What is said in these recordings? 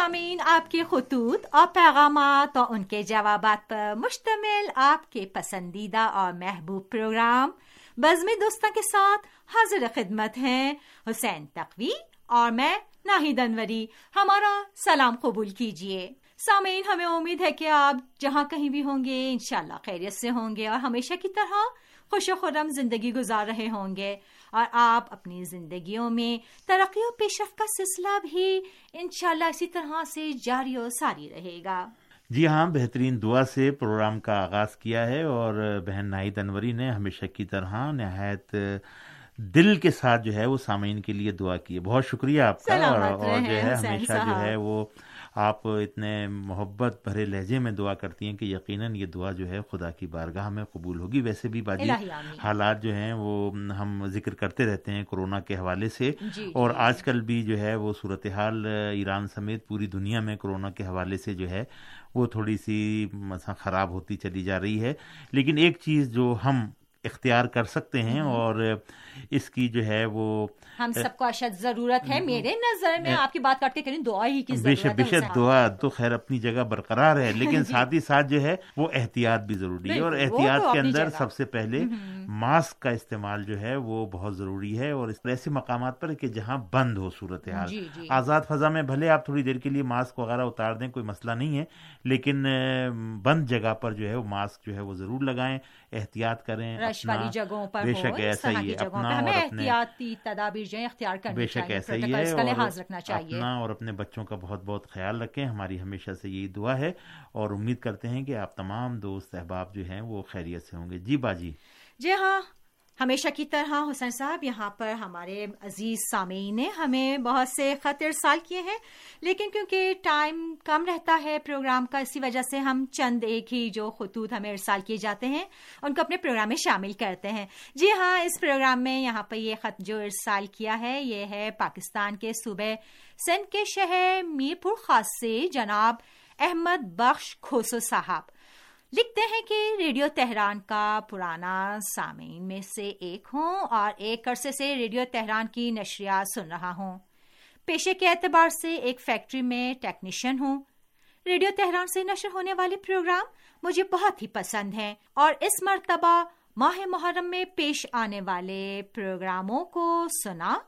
سامعین آپ کے خطوط اور پیغامات اور ان کے جوابات پر مشتمل آپ کے پسندیدہ اور محبوب پروگرام بزم دوستوں کے ساتھ حاضر خدمت ہیں حسین تقوی اور میں ناہید انوری۔ ہمارا سلام قبول کیجیے۔ سامعین، ہمیں امید ہے کہ آپ جہاں کہیں بھی ہوں گے، انشاءاللہ خیریت سے ہوں گے اور ہمیشہ کی طرح خوش و خرم زندگی گزار رہے ہوں گے۔ اور آپ اپنی زندگیوں میں ترقی و پیش رفت کا سلسلہ بھی انشاءاللہ اسی طرح سے جاری و ساری رہے گا۔ جی ہاں بہترین دعا سے پروگرام کا آغاز کیا ہے اور بہن ناہید انوری نے ہمیشہ کی طرح نہایت دل کے ساتھ جو ہے وہ سامعین کے لیے دعا کی ہے۔ بہت شکریہ آپ کا۔ اور جو ہے ہمیشہ جو ہے وہ آپ اتنے محبت بھرے لہجے میں دعا کرتی ہیں کہ یقیناً یہ دعا جو ہے خدا کی بارگاہ میں قبول ہوگی۔ ویسے بھی باجی حالات جو ہیں وہ ہم ذکر کرتے رہتے ہیں کورونا کے حوالے سے۔ جی، جی، اور جی۔ آج کل بھی جو ہے وہ صورتحال ایران سمیت پوری دنیا میں کورونا کے حوالے سے جو ہے وہ تھوڑی سی خراب ہوتی چلی جا رہی ہے۔ لیکن ایک چیز جو ہم اختیار کر سکتے ہیں اور اس کی جو ہے وہ ہم سب کو اشد ضرورت ہے میرے نظر میں آپ کی بات کرتے کریں دعا ہی کی ضرورت ہے دعا تو خیر اپنی جگہ برقرار ہے لیکن جی۔ ساتھ ہی ساتھ جو ہے وہ احتیاط بھی ضروری ہے۔ اور احتیاط کے اندر سب سے پہلے ماسک کا استعمال جو ہے وہ بہت ضروری ہے اور ایسے مقامات پر کہ جہاں بند ہو صورت حال جی، جی۔ آزاد فضا میں بھلے آپ تھوڑی دیر کے لیے ماسک وغیرہ اتار دیں کوئی مسئلہ نہیں ہے لیکن بند جگہ پر جو ہے وہ ماسک جو ہے وہ ضرور لگائیں احتیاط کریں۔ رش والی جگہوں پر بے شک ایسا ہی اپنا ہمیں احتیاطی تدابیر جو اختیار کرنی بے شک ایسا ہی ہے اور اپنا اور اپنے بچوں کا بہت بہت خیال رکھیں ہماری ہمیشہ سے یہی دعا ہے اور امید کرتے ہیں کہ آپ تمام دوست احباب جو ہیں وہ خیریت سے ہوں گے جی باجی جی ہاں ہمیشہ کی طرح حسین صاحب، یہاں پر ہمارے عزیز سامعین نے ہمیں بہت سے خط ارسال کیے ہیں، لیکن کیونکہ ٹائم کم رہتا ہے پروگرام کا، اسی وجہ سے ہم چند ایک ہی جو خطوط ہمیں ارسال کیے جاتے ہیں، ان کو اپنے پروگرام میں شامل کرتے ہیں۔ جی ہاں اس پروگرام میں یہاں پر یہ خط جو ارسال کیا ہے، یہ ہے پاکستان کے صوبے سندھ کے شہر میر پور خاص سے جناب احمد بخش کھوسو صاحب۔ لکھتے ہیں کہ ریڈیو تہران کا پرانا سامعین میں سے ایک ہوں اور ایک عرصے سے ریڈیو تہران کی نشریات سن رہا ہوں۔ پیشے کے اعتبار سے ایک فیکٹری میں ٹیکنیشین ہوں۔ ریڈیو تہران سے نشر ہونے والے پروگرام مجھے بہت ہی پسند ہیں اور اس مرتبہ ماہ محرم میں پیش آنے والے پروگراموں کو سنا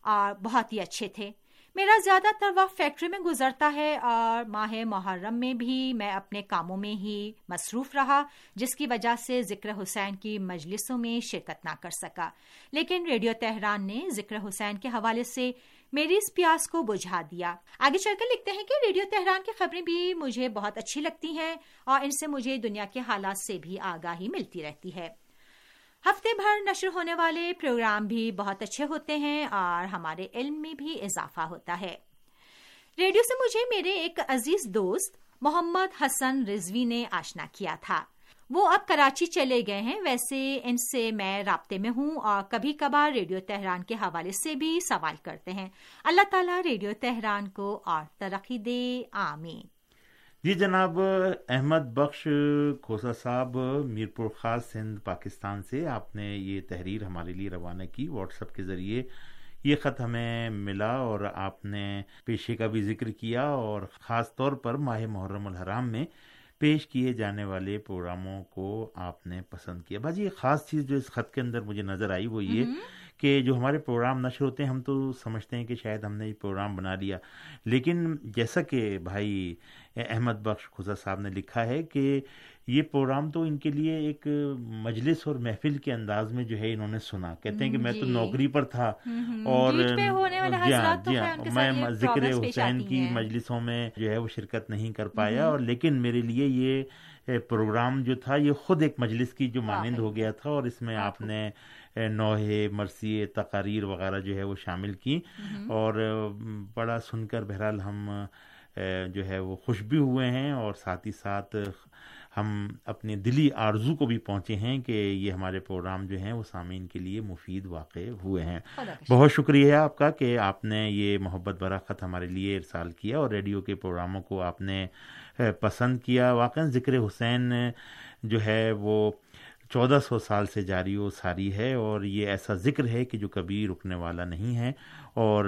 اور بہت ہی اچھے تھے۔ میرا زیادہ تر وقت فیکٹری میں گزرتا ہے اور ماہ محرم میں بھی میں اپنے کاموں میں ہی مصروف رہا، جس کی وجہ سے ذکر حسین کی مجلسوں میں شرکت نہ کر سکا۔ لیکن ریڈیو تہران نے ذکر حسین کے حوالے سے میری اس پیاس کو بجھا دیا۔ آگے چل کر لکھتے ہیں کہ ریڈیو تہران کی خبریں بھی مجھے بہت اچھی لگتی ہیں اور ان سے مجھے دنیا کے حالات سے بھی آگاہی ملتی رہتی ہے۔ ہفتے بھر نشر ہونے والے پروگرام بھی بہت اچھے ہوتے ہیں اور ہمارے علم میں بھی اضافہ ہوتا ہے۔ ریڈیو سے مجھے میرے ایک عزیز دوست محمد حسن رضوی نے آشنا کیا تھا۔ وہ اب کراچی چلے گئے ہیں۔ ویسے ان سے میں رابطے میں ہوں اور کبھی کبھار ریڈیو تہران کے حوالے سے بھی سوال کرتے ہیں۔ اللہ تعالیٰ ریڈیو تہران کو اور ترقی دے۔ آمین۔ جی جناب، احمد بخش کھوسا صاحب، میرپور خاص سندھ پاکستان سے آپ نے یہ تحریر ہمارے لیے روانہ کی، واٹس ایپ کے ذریعے یہ خط ہمیں ملا اور آپ نے پیشے کا بھی ذکر کیا اور خاص طور پر ماہ محرم الحرام میں پیش کیے جانے والے پروگراموں کو آپ نے پسند کیا۔ باجی ایک خاص چیز جو اس خط کے اندر مجھے نظر آئی وہ یہ کہ جو ہمارے پروگرام نشر ہوتے ہیں ہم تو سمجھتے ہیں کہ شاید ہم نے یہ پروگرام بنا لیا۔ لیکن جیسا کہ بھائی احمد بخش خزا صاحب نے لکھا ہے کہ یہ پروگرام تو ان کے لیے ایک مجلس اور محفل کے انداز میں جو ہے انہوں نے سنا۔ کہتے ہیں کہ میں تو جی۔ نوکری پر تھا اور جی ہاں جی ہاں میں ذکر حسین کی مجلسوں میں جو ہے وہ شرکت نہیں کر پایا اور لیکن میرے لیے یہ پروگرام جو تھا یہ خود ایک مجلس کی جو مانند ہو گیا تھا اور اس میں آپ نے نوحے مرثی تقاریر وغیرہ جو ہے وہ شامل کی۔ اور بڑا سن کر بہرحال ہم جو ہے وہ خوش بھی ہوئے ہیں اور ساتھ ہی ساتھ ہم اپنے دلی آرزو کو بھی پہنچے ہیں کہ یہ ہمارے پروگرام جو ہیں وہ سامعین کے لیے مفید واقع ہوئے ہیں۔ بہت شکریہ آپ کا کہ آپ نے یہ محبت برا خط ہمارے لیے ارسال کیا اور ریڈیو کے پروگراموں کو آپ نے پسند کیا۔ واقع ذکر حسین جو ہے وہ چودہ سو سال سے جاری و ساری ہے اور یہ ایسا ذکر ہے کہ جو کبھی رکنے والا نہیں ہے اور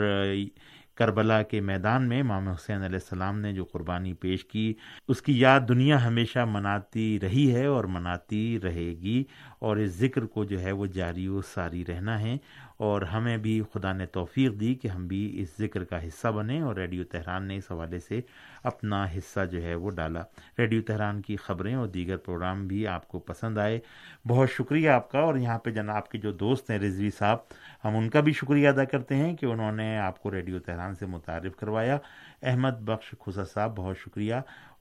کربلا کے میدان میں امام حسین علیہ السلام نے جو قربانی پیش کی، اس کی یاد دنیا ہمیشہ مناتی رہی ہے اور مناتی رہے گی اور اس ذکر کو جو ہے وہ جاری و ساری رہنا ہے اور ہمیں بھی خدا نے توفیق دی کہ ہم بھی اس ذکر کا حصہ بنے اور ریڈیو تہران نے اس حوالے سے اپنا حصہ جو ہے وہ ڈالا۔ ریڈیو تہران کی خبریں اور دیگر پروگرام بھی آپ کو پسند آئے۔ بہت شکریہ آپ کا اور یہاں پہ جناب کے جو دوست ہیں رضوی صاحب، ہم ان کا بھی شکریہ ادا کرتے ہیں کہ انہوں نے آپ کو ریڈیو تہران سے متعارف کروایا۔ احمد بخش خزا صاحب، بہت شکریہ۔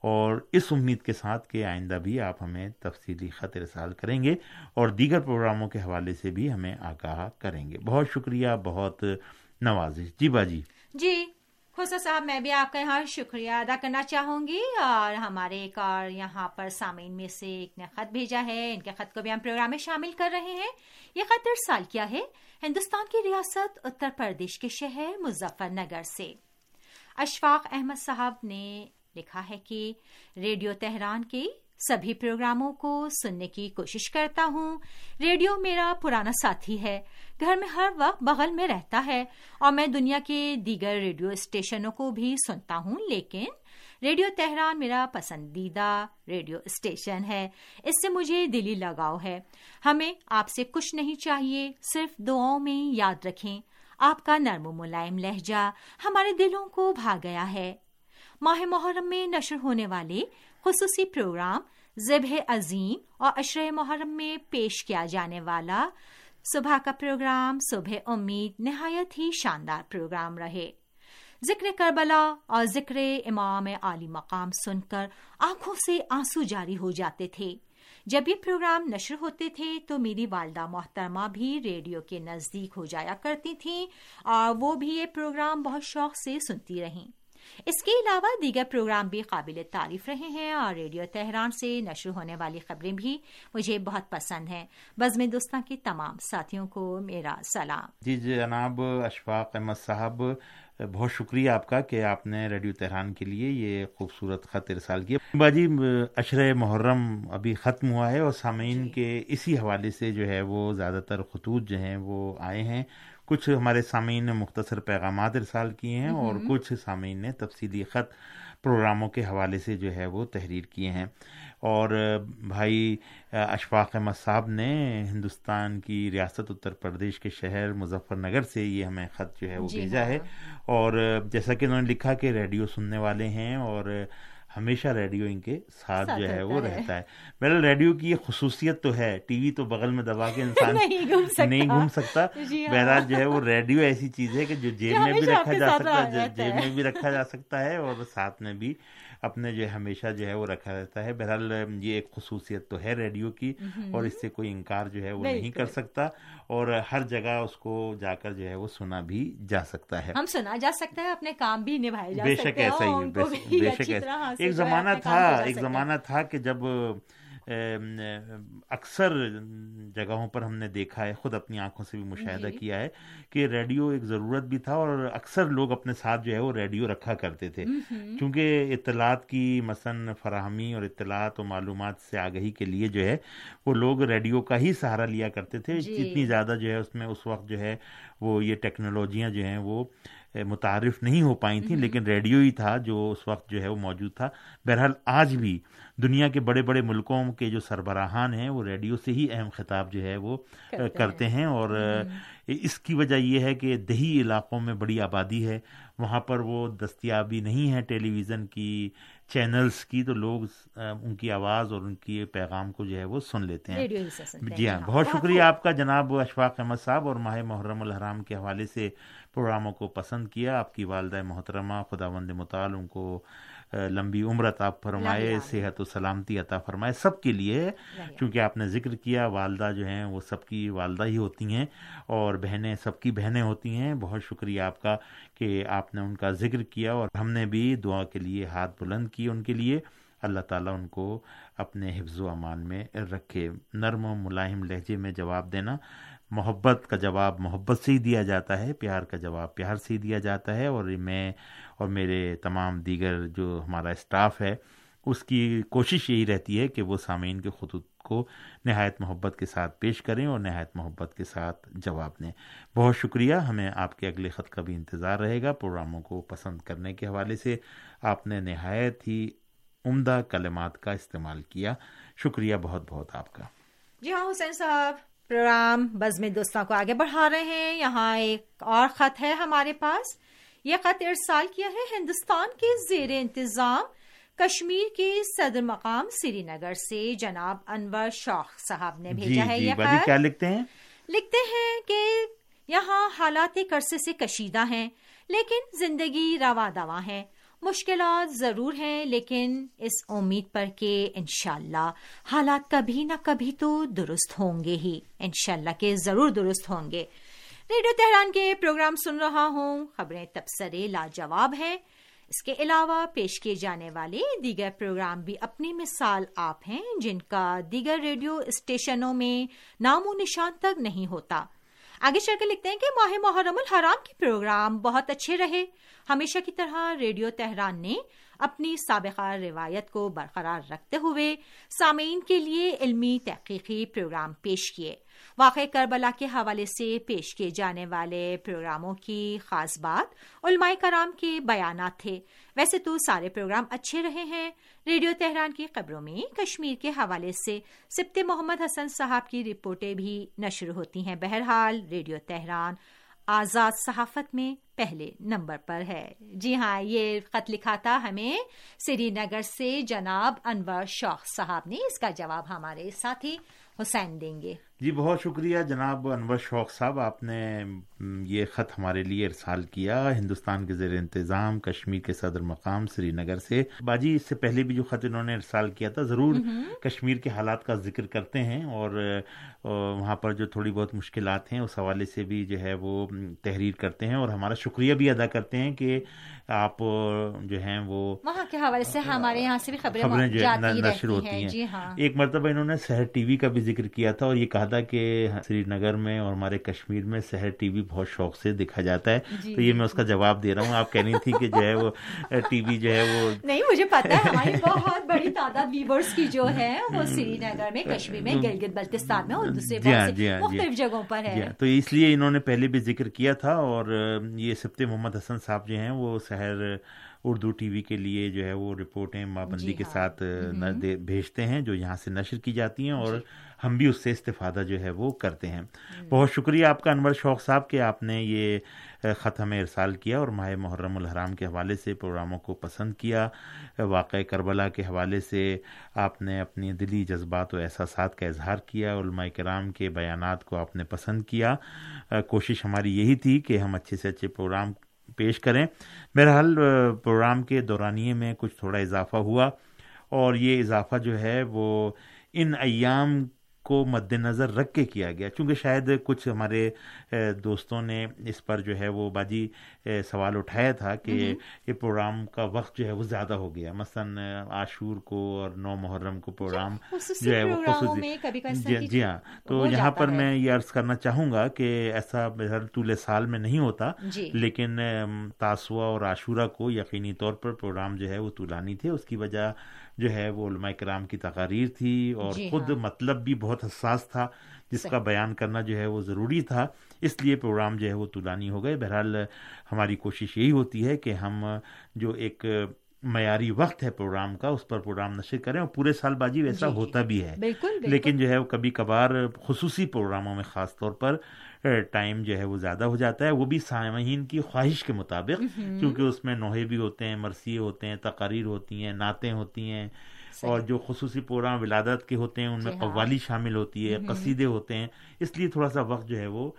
اور اس امید کے ساتھ کہ آئندہ بھی آپ ہمیں تفصیلی خط رسال کریں گے اور دیگر پروگراموں کے حوالے سے بھی ہمیں آگاہ کریں گے۔ بہت شکریہ، بہت نوازش۔ جی باجی۔ جی خوشا صاحب، میں بھی آپ کا یہاں شکریہ ادا کرنا چاہوں گی اور ہمارے ایک اور یہاں پر سامعین میں سے ایک نے خط بھیجا ہے۔ ان کے خط کو بھی ہم پروگرام میں شامل کر رہے ہیں۔ یہ خط ارسال کیا ہے؟ ہندوستان کی ریاست اتر پردیش کے شہر مظفر نگر سے۔ اشفاق احمد صاحب نے لکھا ہے کہ ریڈیو تہران کے سبھی پروگراموں کو سننے کی کوشش کرتا ہوں۔ ریڈیو میرا پرانا ساتھی ہے۔ گھر میں ہر وقت بغل میں رہتا ہے۔ اور میں دنیا کے دیگر ریڈیو اسٹیشنوں کو بھی سنتا ہوں، لیکن ریڈیو تہران میرا پسندیدہ ریڈیو اسٹیشن ہے۔ اس سے مجھے دلی لگاؤ ہے۔ ہمیں آپ سے کچھ نہیں چاہیے، صرف دعاؤں میں یاد رکھیں۔ آپ کا نرم و ملائم لہجہ ہمارے دلوں کو بھا گیا ہے۔ ماہ محرم میں نشر ہونے والے خصوصی پروگرام ذبح عظیم اور اشر محرم میں پیش کیا جانے والا صبح کا پروگرام، صبح امید، نہایت ہی شاندار پروگرام رہے۔ ذکر کربلا اور ذکر امام عالی مقام سن کر آنکھوں سے آنسو جاری ہو جاتے تھے۔ جب یہ پروگرام نشر ہوتے تھے تو میری والدہ محترمہ بھی ریڈیو کے نزدیک ہو جایا کرتی تھیں اور وہ بھی یہ پروگرام بہت شوق سے سنتی رہیں۔ اس کے علاوہ دیگر پروگرام بھی قابل تعریف رہے ہیں اور ریڈیو تہران سے نشر ہونے والی خبریں بھی مجھے بہت پسند ہیں۔ بزم دوستان کے تمام ساتھیوں کو میرا سلام۔ جی جناب اشفاق احمد صاحب بہت شکریہ آپ کا کہ آپ نے ریڈیو تہران کے لیے یہ خوبصورت خط ارسال کیا۔ باجی اشر محرم ابھی ختم ہوا ہے اور سامعین جی۔ کے اسی حوالے سے جو ہے وہ زیادہ تر خطوط جو ہیں وہ آئے ہیں۔ کچھ ہمارے سامعین نے مختصر پیغامات ارسال کیے ہیں اور کچھ سامعین نے تفصیلی خط پروگراموں کے حوالے سے جو ہے وہ تحریر کیے ہیں۔ اور بھائی اشفاق احمد صاحب نے ہندوستان کی ریاست اتر پردیش کے شہر مظفر نگر سے یہ ہمیں خط جو ہے وہ جی بھیجا ہے۔ ہاں۔ اور جیسا کہ انہوں نے لکھا کہ ریڈیو سننے والے ہیں اور ہمیشہ ریڈیو ان کے ساتھ جو ہے وہ رہتا ہے۔ میرا ریڈیو کی یہ خصوصیت تو ہے۔ ٹی وی تو بغل میں دبا کے انسان نہیں گھوم سکتا۔ جی ہاں۔ بہرحال جو ہے وہ ریڈیو ایسی چیز ہے کہ جو جیب میں بھی رکھا جا سکتا ہے جیب میں بھی رکھا جا سکتا ہے اور ساتھ میں بھی اپنے جو ہمیشہ جو ہے وہ رکھا رہتا ہے۔ بہرحال یہ ایک خصوصیت تو ہے ریڈیو کی اور اس سے کوئی انکار جو ہے وہ نہیں کر سکتا اور ہر جگہ اس کو جا کر جو ہے وہ سنا بھی جا سکتا ہے۔ ہم سنا جا سکتا ہے اپنے کام بھی نبھائے جا بے شک ایسا ہی بے شک ایک زمانہ تھا ایک زمانہ تھا کہ جب اکثر جگہوں پر ہم نے دیکھا ہے خود اپنی آنکھوں سے بھی مشاہدہ جی۔ کیا ہے کہ ریڈیو ایک ضرورت بھی تھا اور اکثر لوگ اپنے ساتھ جو ہے وہ ریڈیو رکھا کرتے تھے۔ کیونکہ اطلاعات کی مثلاً فراہمی اور اطلاعات و معلومات سے آگہی کے لیے جو ہے وہ لوگ ریڈیو کا ہی سہارا لیا کرتے تھے۔ جی۔ جتنی زیادہ جو ہے اس میں اس وقت جو ہے وہ یہ ٹیکنالوجیاں جو ہیں وہ متعارف نہیں ہو پائی تھیں لیکن ریڈیو ہی تھا جو اس وقت جو ہے وہ موجود تھا۔ بہرحال آج بھی دنیا کے بڑے بڑے ملکوں کے جو سربراہان ہیں وہ ریڈیو سے ہی اہم خطاب جو ہے وہ کرتے ہیں۔ اور اس کی وجہ یہ ہے کہ دیہی علاقوں میں بڑی آبادی ہے وہاں پر وہ دستیابی نہیں ہے ٹیلی ویژن کی چینلز کی تو لوگ ان کی آواز اور ان کی پیغام کو جو ہے وہ سن لیتے ہیں۔ جی ہاں بہت شکریہ آپ کا جناب اشفاق احمد صاحب اور ماہ محرم الحرام کے حوالے سے پروگراموں کو پسند کیا۔ آپ کی والدہ محترمہ خدا وند مطال ان کو لمبی عمر عطا فرمائے صحت و سلامتی عطا فرمائے سب کے لیے چونکہ آپ نے ذکر کیا والدہ جو ہیں وہ سب کی والدہ ہی ہوتی ہیں اور بہنیں سب کی بہنیں ہوتی ہیں۔ بہت شکریہ آپ کا کہ آپ نے ان کا ذکر کیا اور ہم نے بھی دعا کے لیے ہاتھ بلند کی ان کے لیے۔ اللہ تعالیٰ ان کو اپنے حفظ و امان میں رکھے۔ نرم و ملائم لہجے میں جواب دینا محبت کا جواب محبت سے ہی دیا جاتا ہے پیار کا جواب پیار سے ہی دیا جاتا ہے۔ اور میں اور میرے تمام دیگر جو ہمارا اسٹاف ہے، اس کی کوشش یہی رہتی ہے کہ وہ سامعین کے خطوط کو نہایت محبت کے ساتھ پیش کریں اور نہایت محبت کے ساتھ جواب دیں۔ بہت شکریہ۔ ہمیں آپ کے اگلے خط کا بھی انتظار رہے گا۔ پروگراموں کو پسند کرنے کے حوالے سے آپ نے نہایت ہی عمدہ کلمات کا استعمال کیا۔ شکریہ۔ بہت بہت آپ کا۔ جی ہاں حسین صاحب، پروگرام بزم دوستوں کو آگے بڑھا رہے ہیں۔ یہاں ایک اور خط ہے ہمارے پاس۔ یہ خط ارسال کیا ہے ہندوستان کے زیر انتظام کشمیر کے صدر مقام سری نگر سے جناب انور شوق صاحب نے بھیجا جی ہے جی یہ خط۔ کیا لکھتے ہیں؟ لکھتے ہیں کہ یہاں حالات عرصے سے کشیدہ ہیں لیکن زندگی روا دوا ہے مشکلات ضرور ہیں لیکن اس امید پر کہ انشاءاللہ حالات کبھی نہ کبھی تو درست ہوں گے ہی۔ انشاءاللہ کہ ضرور درست ہوں گے۔ ریڈیو تہران کے پروگرام سن رہا ہوں۔ خبریں تبصرے لاجواب ہیں۔ اس کے علاوہ پیش کیے جانے والے دیگر پروگرام بھی اپنی مثال آپ ہیں، جن کا دیگر ریڈیو اسٹیشنوں میں نام و نشان تک نہیں ہوتا۔ آگے چل کے لکھتے ہیں کہ ماہ محرم الحرام کے پروگرام بہت اچھے رہے۔ ہمیشہ کی طرح ریڈیو تہران نے اپنی سابقہ روایت کو برقرار رکھتے ہوئے سامعین کے لیے علمی تحقیقی پروگرام پیش کیے۔ واقع کربلا کے حوالے سے پیش کیے جانے والے پروگراموں کی خاص بات علماء کرام کے بیانات تھے۔ ویسے تو سارے پروگرام اچھے رہے ہیں۔ ریڈیو تہران کی خبروں میں کشمیر کے حوالے سے سبت محمد حسن صاحب کی رپورٹیں بھی نشر ہوتی ہیں۔ بہرحال ریڈیو تہران آزاد صحافت میں پہلے نمبر پر ہے۔ جی ہاں یہ خط لکھا تھا ہمیں سری نگر سے جناب انور شوق صاحب نے اس کا جواب ہمارے ساتھی حسین دیں گے۔ جی بہت شکریہ جناب انور شوق صاحب آپ نے یہ خط ہمارے لیے ارسال کیا۔ ہندوستان کے زیر انتظام کشمیر کے صدر مقام سری نگر سے۔ باجی اس سے پہلے بھی جو خط انہوں نے ارسال کیا تھا ضرور کشمیر کے حالات کا ذکر کرتے ہیں اور وہاں پر جو تھوڑی بہت مشکلات ہیں اس حوالے سے بھی جو ہے وہ تحریر کرتے ہیں اور ہمارا شکریہ بھی ادا کرتے ہیں کہ آپ جو ہیں وہ وہاں کے حوالے سے ہمارے یہاں سے بھی خبریں خبریں جو ہے نشر ہوتی ہیں۔ ہیں۔ جی ہاں۔ ایک مرتبہ انہوں نے سحر ٹی وی کا بھی ذکر کیا تھا اور یہ کہا تھا کہ سری نگر میں اور ہمارے کشمیر میں سحر ٹی وی بہت شوق سے دیکھا جاتا ہے۔ جی۔ تو یہ میں اس کا جواب دے رہا ہوں۔ آپ کہہ رہی تھی کہ جو ہے وہ ٹی وی جو ہے وہ نہیں مجھے پتا ہے ہماری بہت بڑی تعداد ویورز کی جو ہے وہ سری نگر میں کشمیر میں گلگت بلتستان میں اور دوسرے جی ہاں جی ہاں جی مختلف جگہوں پر ہے۔ ہاں، تو اس لیے انہوں نے پہلے بھی ذکر کیا تھا اور یہ سبت محمد حسن صاحب جو ہیں وہ سحر اردو ٹی وی کے لیے جو ہے وہ رپورٹیں مابندی جی کے ہاں۔ ساتھ بھیجتے ہیں جو یہاں سے نشر کی جاتی ہیں اور ہم بھی اس سے استفادہ جو ہے وہ کرتے ہیں۔ بہت شکریہ آپ کا، انور شوق صاحب، کہ آپ نے یہ خط ہمیں ارسال کیا اور ماہ محرم الحرام کے حوالے سے پروگراموں کو پسند کیا۔ واقع کربلا کے حوالے سے آپ نے اپنی دلی جذبات و احساسات کا اظہار کیا، علماء کرام کے بیانات کو آپ نے پسند کیا۔ کوشش ہماری یہی تھی کہ ہم اچھے سے اچھے پروگرام پیش کریں۔ بہرحال، پروگرام کے دورانیے میں کچھ تھوڑا اضافہ ہوا اور یہ اضافہ جو ہے وہ ان ایام کو مد نظر رکھ کے کیا گیا چونکہ شاید کچھ ہمارے دوستوں نے اس پر جو ہے وہ باجی سوال اٹھایا تھا کہ یہ پروگرام کا وقت جو ہے وہ زیادہ ہو گیا۔ مثلا عاشور کو اور نو محرم کو پروگرام جو ہے وہ خصوصی۔ جی ہاں۔ تو یہاں پر میں یہ عرض کرنا چاہوں گا کہ ایسا ہر طول سال میں نہیں ہوتا لیکن تاسوا اور عاشورہ کو یقینی طور پر پروگرام جو ہے وہ طولانی تھے اس کی وجہ جو ہے وہ علماء کرام کی تقاریر تھی اور جی خود ہاں۔ مطلب بھی بہت حساس تھا جس کا بیان کرنا جو ہے وہ ضروری تھا۔ اس لیے پروگرام جو ہے وہ طولانی ہو گئے۔ بہرحال ہماری کوشش یہی ہوتی ہے کہ ہم جو ایک معیاری وقت ہے پروگرام کا اس پر پروگرام نشر کریں اور پورے سال باجی ویسا جی ہوتا بھی ہے۔ بالکل, بالکل۔ لیکن جو ہے وہ کبھی کبھار خصوصی پروگراموں میں خاص طور پر ٹائم جو ہے وہ زیادہ ہو جاتا ہے۔ وہ بھی سامعین کی خواہش کے مطابق کیونکہ اس میں نوحے بھی ہوتے ہیں مرثیے ہوتے ہیں تقاریر ہوتی ہیں نعتیں ہوتی ہیں۔ اور جو خصوصی پروگرام ولادت کے ہوتے ہیں ان میں قوالی شامل ہوتی ہے قصیدے ہوتے ہیں۔ اس لیے تھوڑا سا وقت جو ہے وہ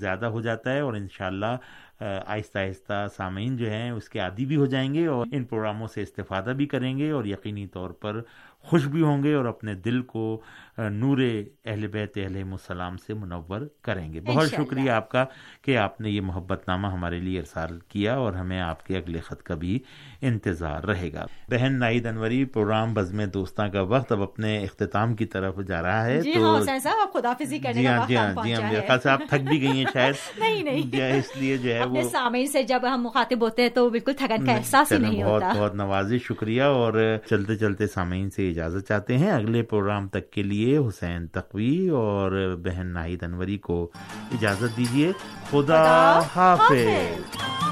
زیادہ ہو جاتا ہے اور انشاءاللہ آہستہ آہستہ سامعین جو ہیں، اس کے عادی بھی ہو جائیں گے اور ان پروگراموں سے استفادہ بھی کریں گے اور یقینی طور پر خوش بھی ہوں گے اور اپنے دل کو نور اہل بیت علیہ السلام سے منور کریں گے۔ بہت شکریہ آپ کا کہ آپ نے یہ محبت نامہ ہمارے لیے ارسال کیا اور ہمیں آپ کے اگلے خط کا بھی انتظار رہے گا۔ بہن نائد انوری پروگرام بزم دوستاں کا وقت اب اپنے اختتام کی طرف جا رہا ہے جی ہاں صاحب خدافظی کرنے کا جی ہاں جی ہاں میرے خیال سے آپ تھک بھی گئی ہیں شاید۔ نہیں نہیں۔ اس لیے جو ہے وہ سامعین سے جب ہم مخاطب ہوتے ہیں تو بالکل تھکن کا احساس ہی نہیں ہوتا۔ بہت بہت نوازش شکریہ اور چلتے چلتے سامعین سے اجازت چاہتے ہیں اگلے پروگرام تک کے لیے حسین تقوی اور بہن ناہید انوری کو اجازت دیجیے خدا, خدا حافظ, حافظ۔